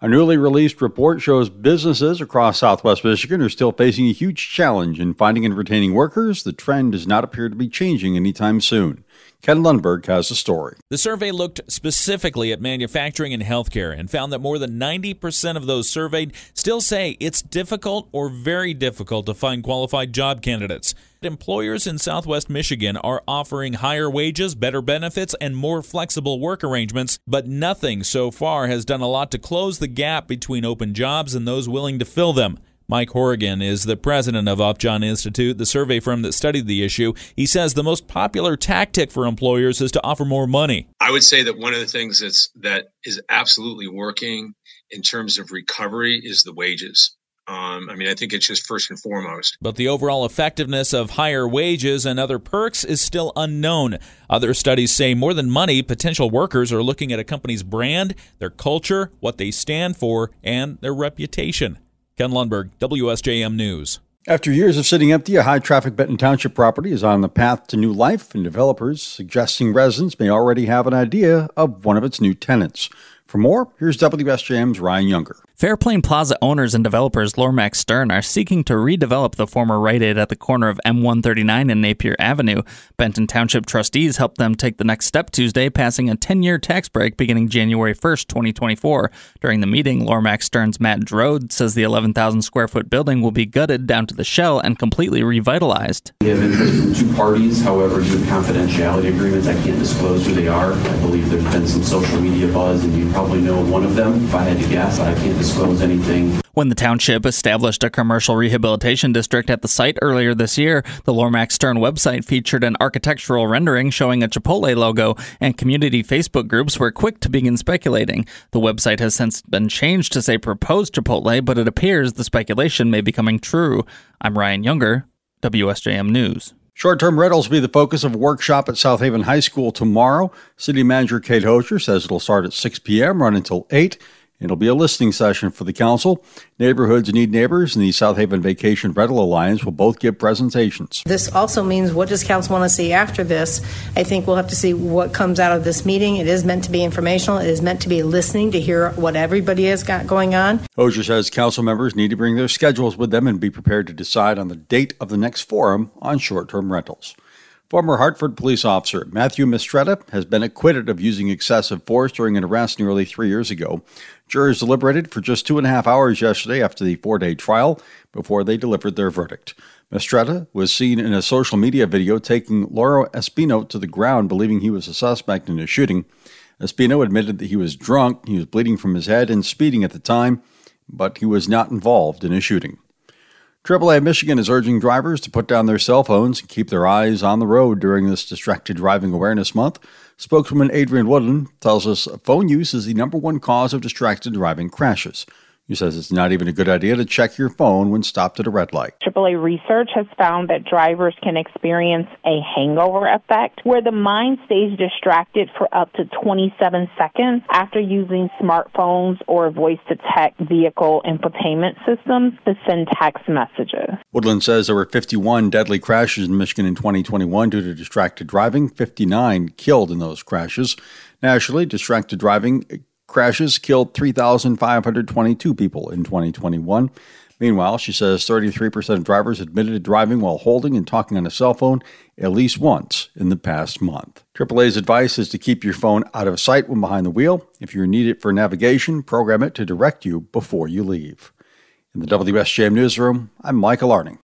A newly released report shows businesses across southwest Michigan are still facing a huge challenge in finding and retaining workers. The trend does not appear to be changing anytime soon. Ken Lundberg has the story. The survey looked specifically at manufacturing and healthcare and found that more than 90% of those surveyed still say it's difficult or very difficult to find qualified job candidates employers in southwest Michigan are offering higher wages, better benefits, and more flexible work arrangements, but nothing so far has done a lot to close the gap between open jobs and those willing to fill them. Mike Horrigan is the president of Upjohn Institute, the survey firm that studied the issue. He says the most popular tactic for employers is to offer more money. I would say that one of the things that's that is absolutely working in terms of recovery is the wages. Um, I mean, I think it's just first and foremost. But the overall effectiveness of higher wages and other perks is still unknown. Other studies say more than money, potential workers are looking at a company's brand, their culture, what they stand for, and their reputation. Ken Lundberg, WSJM News. After years of sitting empty, a high traffic Benton Township property is on the path to new life, and developers suggesting residents may already have an idea of one of its new tenants. For more, here's WSJM's Ryan Younger. Fairplain Plaza owners and developers Lormax Stern are seeking to redevelop the former Rite Aid at the corner of M139 and Napier Avenue. Benton Township trustees helped them take the next step Tuesday, passing a 10 year tax break beginning January 1st, 2024. During the meeting, Lormax Stern's Matt Drode says the 11,000 square foot building will be gutted down to the shell and completely revitalized. We have interest from two parties, however, due to confidentiality agreements, I can't disclose who they are. I believe there's been some social media buzz, and you probably know one of them. If I had to guess, I can't disclose anything. When the township established a commercial rehabilitation district at the site earlier this year, the Lormax Stern website featured an architectural rendering showing a Chipotle logo, and community Facebook groups were quick to begin speculating. The website has since been changed to say proposed Chipotle, but it appears the speculation may be coming true. I'm Ryan Younger, WSJM News. Short term rentals will be the focus of a workshop at South Haven High School tomorrow. City Manager Kate Hosier says it'll start at 6 p.m., run until 8. It'll be a listening session for the council. Neighborhoods Need Neighbors and the South Haven Vacation Rental Alliance will both give presentations. This also means what does council want to see after this? I think we'll have to see what comes out of this meeting. It is meant to be informational. It is meant to be listening to hear what everybody has got going on. Hosier says council members need to bring their schedules with them and be prepared to decide on the date of the next forum on short-term rentals. Former Hartford police officer Matthew Mistretta has been acquitted of using excessive force during an arrest nearly three years ago. Jurors deliberated for just two and a half hours yesterday after the four day trial before they delivered their verdict. Mistretta was seen in a social media video taking Lauro Espino to the ground, believing he was a suspect in a shooting. Espino admitted that he was drunk, he was bleeding from his head, and speeding at the time, but he was not involved in a shooting. AAA Michigan is urging drivers to put down their cell phones and keep their eyes on the road during this Distracted Driving Awareness Month. Spokeswoman Adrienne Woodland tells us phone use is the number one cause of distracted driving crashes. He says it's not even a good idea to check your phone when stopped at a red light. AAA research has found that drivers can experience a hangover effect where the mind stays distracted for up to 27 seconds after using smartphones or voice to text vehicle infotainment systems to send text messages. Woodland says there were 51 deadly crashes in Michigan in 2021 due to distracted driving, 59 killed in those crashes. Nationally, distracted driving crashes killed 3,522 people in 2021. Meanwhile, she says 33% of drivers admitted to driving while holding and talking on a cell phone at least once in the past month. AAA's advice is to keep your phone out of sight when behind the wheel. If you need it for navigation, program it to direct you before you leave. In the WSJM Newsroom, I'm Michael Arning.